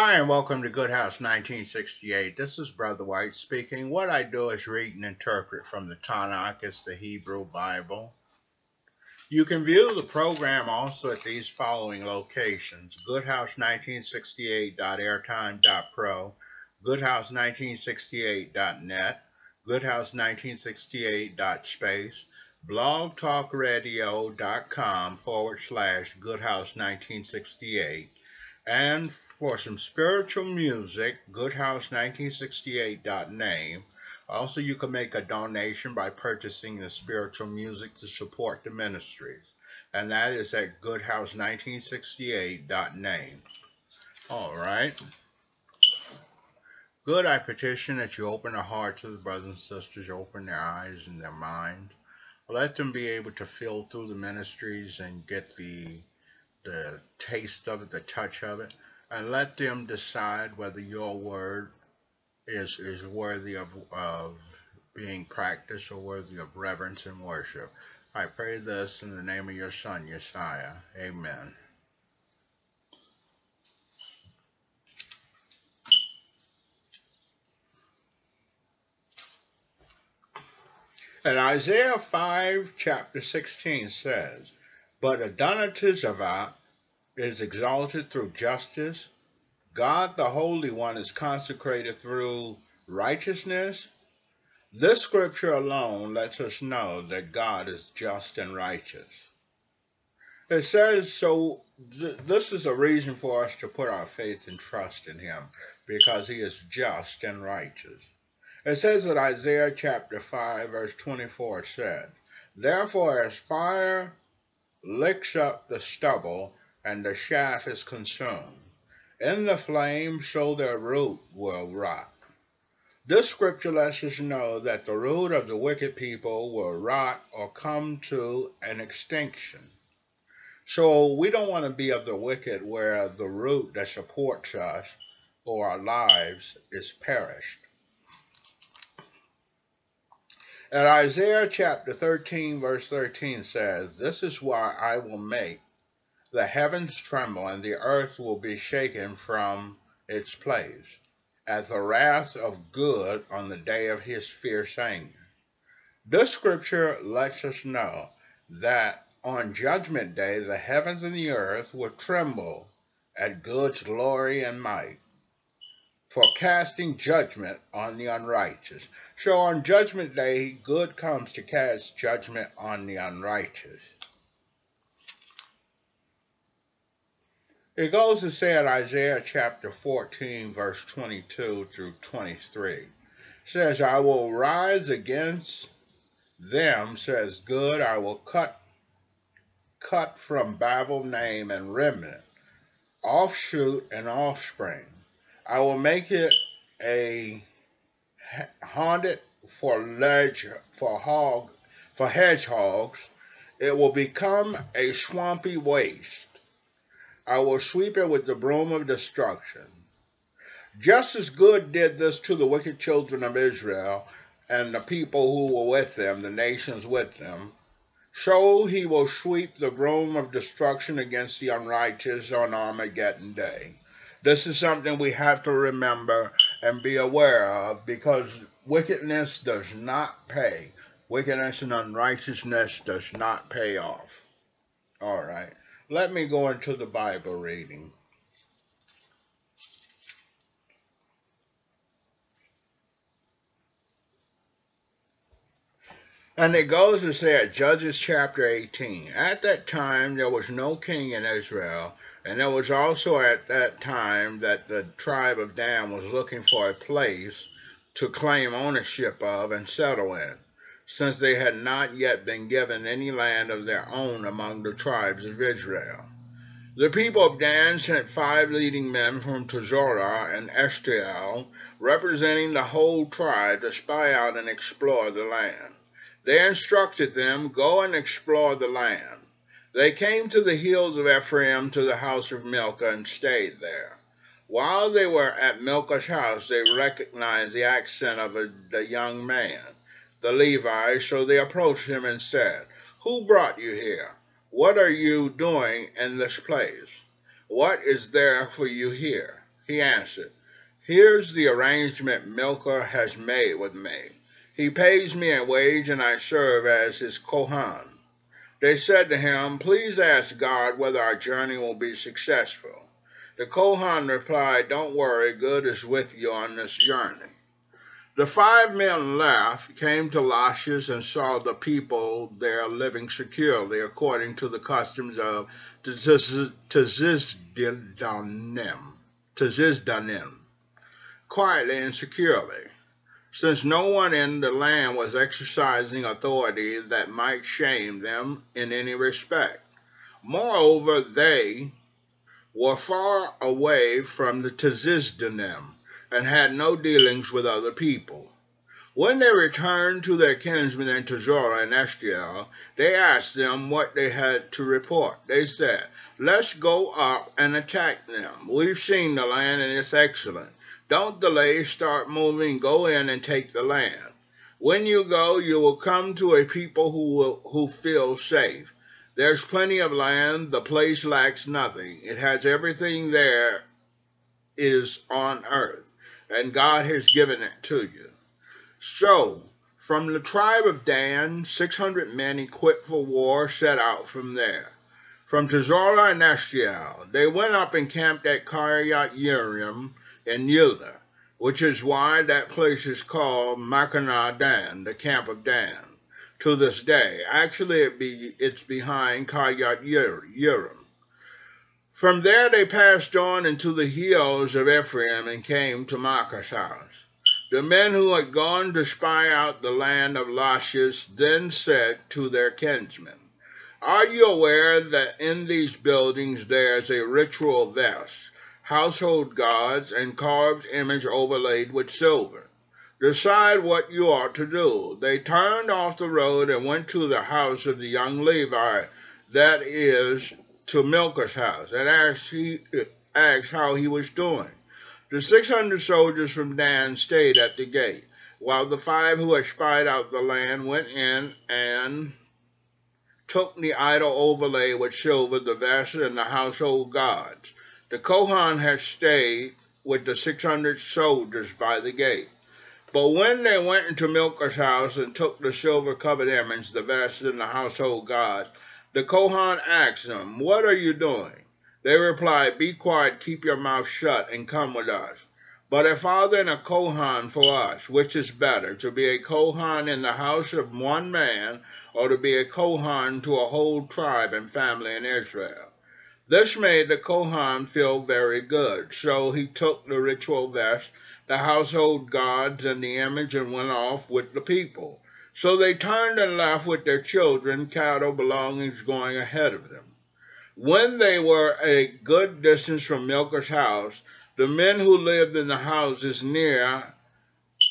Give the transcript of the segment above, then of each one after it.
Hi, and welcome to Good House 1968. This is Brother White speaking. What I do is read and interpret from the Tanakh, it's the Hebrew Bible. You can view the program also at these following locations goodhouse1968.airtime.pro, goodhouse1968.net, goodhouse1968.space, blogtalkradio.com forward slash goodhouse1968, and for some spiritual music, goodhouse1968.name. Also, you can make a donation by purchasing the spiritual music to support the ministries, and that is at goodhouse1968.name. All right. Good, I petition that you open the hearts of the brothers and sisters, open their eyes and their minds. Let them be able to feel through the ministries and get the the taste of it, the touch of it and let them decide whether your word is is worthy of of being practiced or worthy of reverence and worship. I pray this in the name of your Son, Yeshua. Amen. And Isaiah 5, chapter 16 says, But Adonijah is exalted through justice. God the Holy One is consecrated through righteousness. This scripture alone lets us know that God is just and righteous. It says, so th- this is a reason for us to put our faith and trust in Him because He is just and righteous. It says that Isaiah chapter 5, verse 24 said, Therefore, as fire licks up the stubble and the shaft is consumed. In the flame, so their root will rot. This scripture lets us know that the root of the wicked people will rot or come to an extinction. So we don't want to be of the wicked where the root that supports us or our lives is perished. And Isaiah chapter 13, verse 13 says, This is why I will make the heavens tremble, and the earth will be shaken from its place, at the wrath of good on the day of his fierce anger. This scripture lets us know that on Judgment Day the heavens and the earth will tremble at God's glory and might for casting judgment on the unrighteous. So on Judgment Day, good comes to cast judgment on the unrighteous. It goes to say in Isaiah chapter 14, verse 22 through 23. Says, I will rise against them, says good, I will cut cut from Babel name and remnant, offshoot and offspring. I will make it a haunted for ledge for hog for hedgehogs. It will become a swampy waste. I will sweep it with the broom of destruction. Just as good did this to the wicked children of Israel and the people who were with them, the nations with them, so he will sweep the broom of destruction against the unrighteous on Armageddon day. This is something we have to remember and be aware of because wickedness does not pay. Wickedness and unrighteousness does not pay off. All right. Let me go into the Bible reading. And it goes to say at Judges chapter 18, At that time there was no king in Israel, and there was also at that time that the tribe of Dan was looking for a place to claim ownership of and settle in since they had not yet been given any land of their own among the tribes of Israel. The people of Dan sent five leading men from Tzorah and Eshtaol, representing the whole tribe, to spy out and explore the land. They instructed them, Go and explore the land. They came to the hills of Ephraim to the house of Milcah and stayed there. While they were at Milcah's house, they recognized the accent of a, the young man the Levi, so they approached him and said, Who brought you here? What are you doing in this place? What is there for you here? He answered, Here's the arrangement Milcah has made with me. He pays me a wage and I serve as his Kohan. They said to him, Please ask God whether our journey will be successful. The Kohan replied, Don't worry, good is with you on this journey. The five men left, came to Lachish, and saw the people there living securely according to the customs of Tzidonim, quietly and securely since no one in the land was exercising authority that might shame them in any respect. Moreover, they were far away from the Tzidonim and had no dealings with other people. When they returned to their kinsmen in Tazora and Eshtiel, they asked them what they had to report. They said, Let's go up and attack them. We've seen the land and it's excellent. Don't delay, start moving, go in and take the land. When you go, you will come to a people who will, who feel safe. There's plenty of land, the place lacks nothing. It has everything there is on earth, and God has given it to you. So, from the tribe of Dan, 600 men equipped for war set out from there. From Tazora and Eshtiel, they went up and camped at Kiryat Yearim, in Yilda, which is why that place is called Makanah Dan, the camp of Dan, to this day. Actually, it be, it's behind Kiryat Yearim. From there they passed on into the hills of Ephraim and came to Maacah's house. The men who had gone to spy out the land of Lachish then said to their kinsmen, Are you aware that in these buildings there is a ritual vest, household gods, and carved image overlaid with silver. Decide what you ought to do. They turned off the road and went to the house of the young Levi, that is, to Milcah's house, and asked, he, asked how he was doing. The six hundred soldiers from Dan stayed at the gate, while the five who had spied out the land went in and took the idol overlay with silver, the vessel, and the household gods. The Kohan had stayed with the 600 soldiers by the gate. But when they went into Milcah's house and took the silver covered image, the vessel, and the household gods, the Kohan asked them, What are you doing? They replied, Be quiet, keep your mouth shut, and come with us. But a father and a Kohan for us, which is better, to be a Kohan in the house of one man, or to be a Kohan to a whole tribe and family in Israel? This made the Kohan feel very good, so he took the ritual vest, the household gods, and the image and went off with the people. So they turned and left with their children, cattle, belongings going ahead of them. When they were a good distance from Milcah's house, the men who lived in the houses near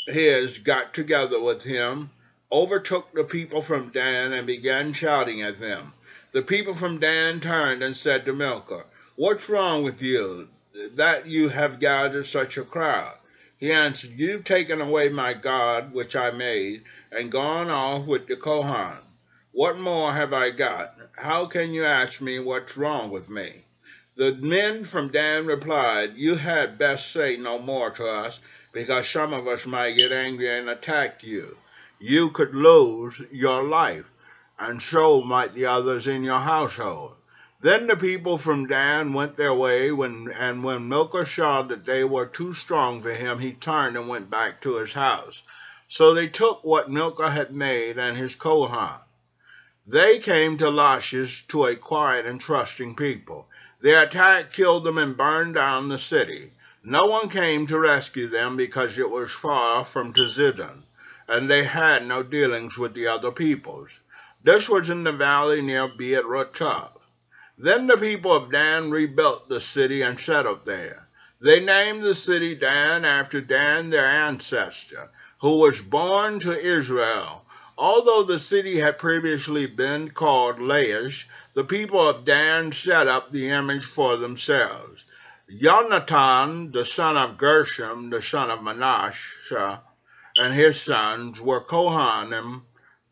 his got together with him, overtook the people from Dan, and began shouting at them. The people from Dan turned and said to Milcah, What's wrong with you that you have gathered such a crowd? He answered, You've taken away my God, which I made, and gone off with the Kohan. What more have I got? How can you ask me what's wrong with me? The men from Dan replied, You had best say no more to us, because some of us might get angry and attack you. You could lose your life and so might the others in your household. Then the people from Dan went their way, when, and when Milcah saw that they were too strong for him, he turned and went back to his house. So they took what Milcah had made and his Kohan. They came to Lachish to a quiet and trusting people. The attack killed them and burned down the city. No one came to rescue them because it was far from Tzidon, and they had no dealings with the other peoples. This was in the valley near Beer-Rotav. Then the people of Dan rebuilt the city and settled there. They named the city Dan after Dan, their ancestor, who was born to Israel. Although the city had previously been called Laish, the people of Dan set up the image for themselves. Jonathan, the son of Gershom, the son of Manasseh, and his sons were Kohanim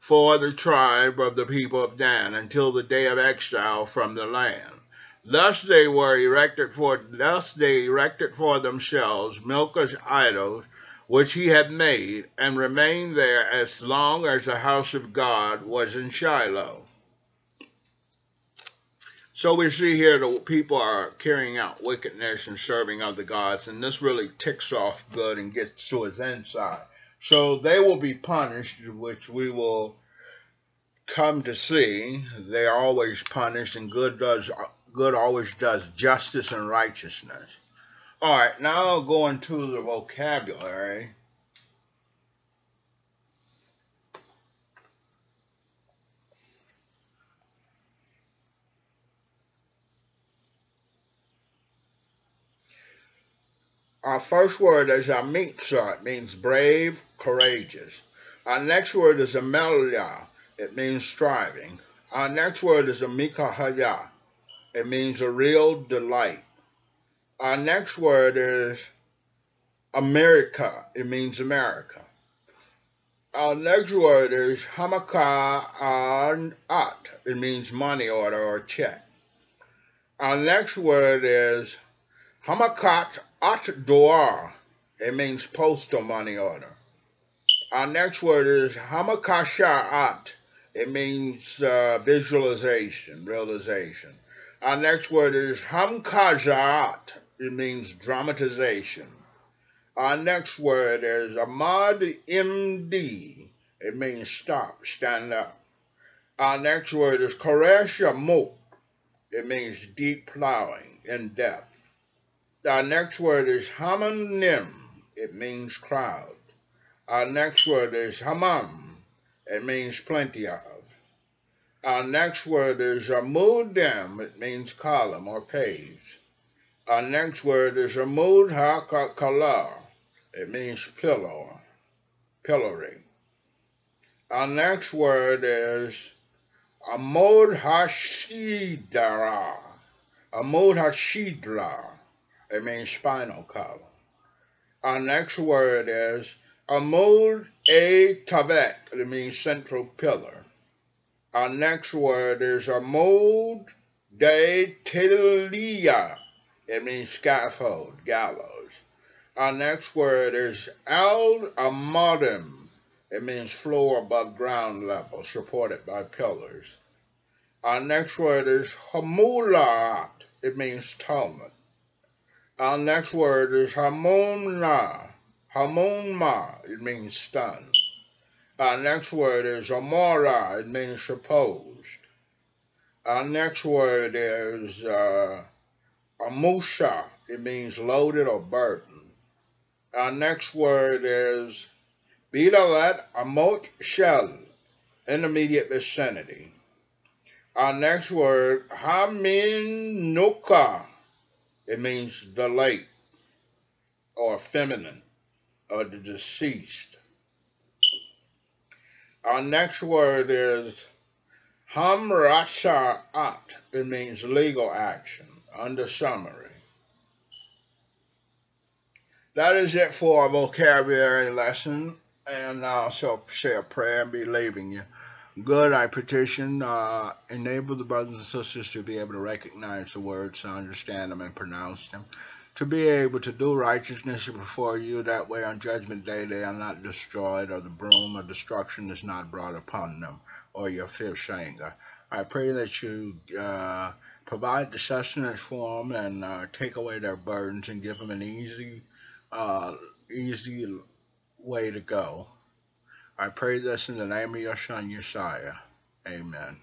for the tribe of the people of Dan until the day of exile from the land. Thus they were erected for thus they erected for themselves Milcah's idols, which he had made, and remained there as long as the house of God was in Shiloh. So we see here the people are carrying out wickedness and serving other gods, and this really ticks off good and gets to his inside. So they will be punished, which we will come to see. They are always punished, and good does good always does justice and righteousness. All right, now going to the vocabulary. Our first word is amitza. It means brave, courageous. Our next word is amelia. It means striving. Our next word is amikahaya. It means a real delight. Our next word is America. It means America. Our next word is Hamaka At. It means money order or check. Our next word is Hamakat At Doar. It means postal money order. Our next word is Hamakasha It means uh, visualization, realization. Our next word is Hamkazat. It means dramatization. Our next word is Ahmad MD. It means stop, stand up. Our next word is Koresh Amok. It means deep plowing, in depth. Our next word is Hamanim. It means crowd. Our next word is Hamam. It means plenty of. Our next word is amudim. It means column or page. Our next word is amud ha It means pillow, pillory. Our next word is amud hashidara. Amud hashidra. It means spinal column. Our next word is amud a tavet. It means central pillar. Our next word is Amud de Telia. It means scaffold, gallows. Our next word is Al Amadim. It means floor above ground level, supported by pillars. Our next word is Hamulat. It means Talmud. Our next word is Hamunna. Hamunma. It means stun. Our next word is amora. It means supposed. Our next word is uh, amusha. It means loaded or burdened. Our next word is bidalet amot shel, intermediate vicinity. Our next word, haminuka. It means the late or feminine or the deceased. Our next word is hamrasha'at. It means legal action, under summary. That is it for our vocabulary lesson, and I'll say a prayer and be leaving you. Good, I petition, uh, enable the brothers and sisters to be able to recognize the words, to understand them, and pronounce them to be able to do righteousness before you. That way on judgment day they are not destroyed, or the broom of destruction is not brought upon them, or your fierce anger. I pray that you uh, provide the sustenance for them and uh, take away their burdens and give them an easy, uh, easy way to go. I pray this in the name of your Son, Yeshua. Amen.